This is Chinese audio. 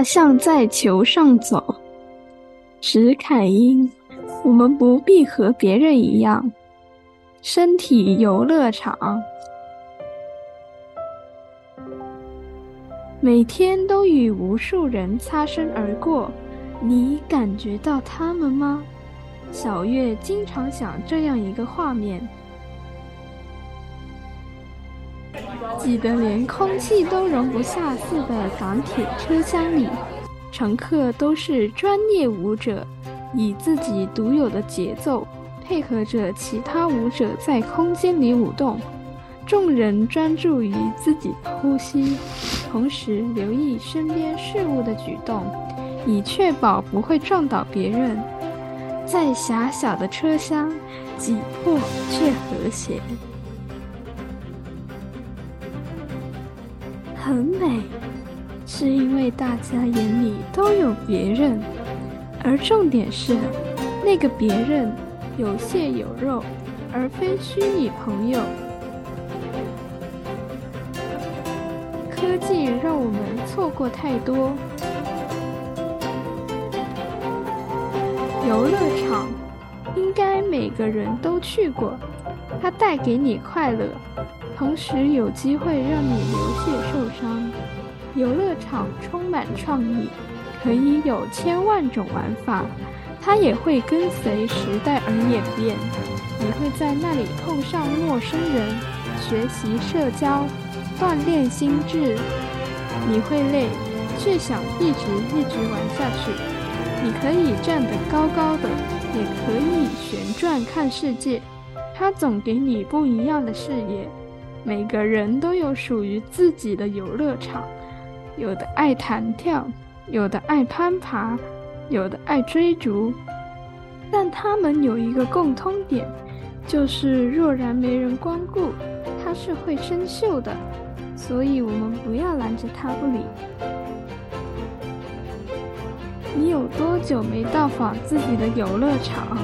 大象在球上走。史凯因，我们不必和别人一样。身体游乐场，每天都与无数人擦身而过，你感觉到他们吗？小月经常想这样一个画面：挤得连空气都容不下似的港铁车厢里，乘客都是专业舞者，以自己独有的节奏。配合着其他舞者在空间里舞动，众人专注于自己的呼吸，同时留意身边事物的举动，以确保不会撞倒别人。在狭小的车厢，挤迫却和谐，很美，是因为大家眼里都有别人，而重点是那个别人。有血有肉，而非虚拟朋友。科技让我们错过太多。游乐场应该每个人都去过，它带给你快乐，同时有机会让你流血受伤。游乐场充满创意，可以有千万种玩法。它也会跟随时代而演变，你会在那里碰上陌生人，学习社交，锻炼心智。你会累，却想一直一直玩下去。你可以站得高高的，也可以旋转看世界。它总给你不一样的视野。每个人都有属于自己的游乐场，有的爱弹跳，有的爱攀爬。有的爱追逐，但他们有一个共通点，就是若然没人光顾，它是会生锈的。所以，我们不要拦着它不理。你有多久没到访自己的游乐场？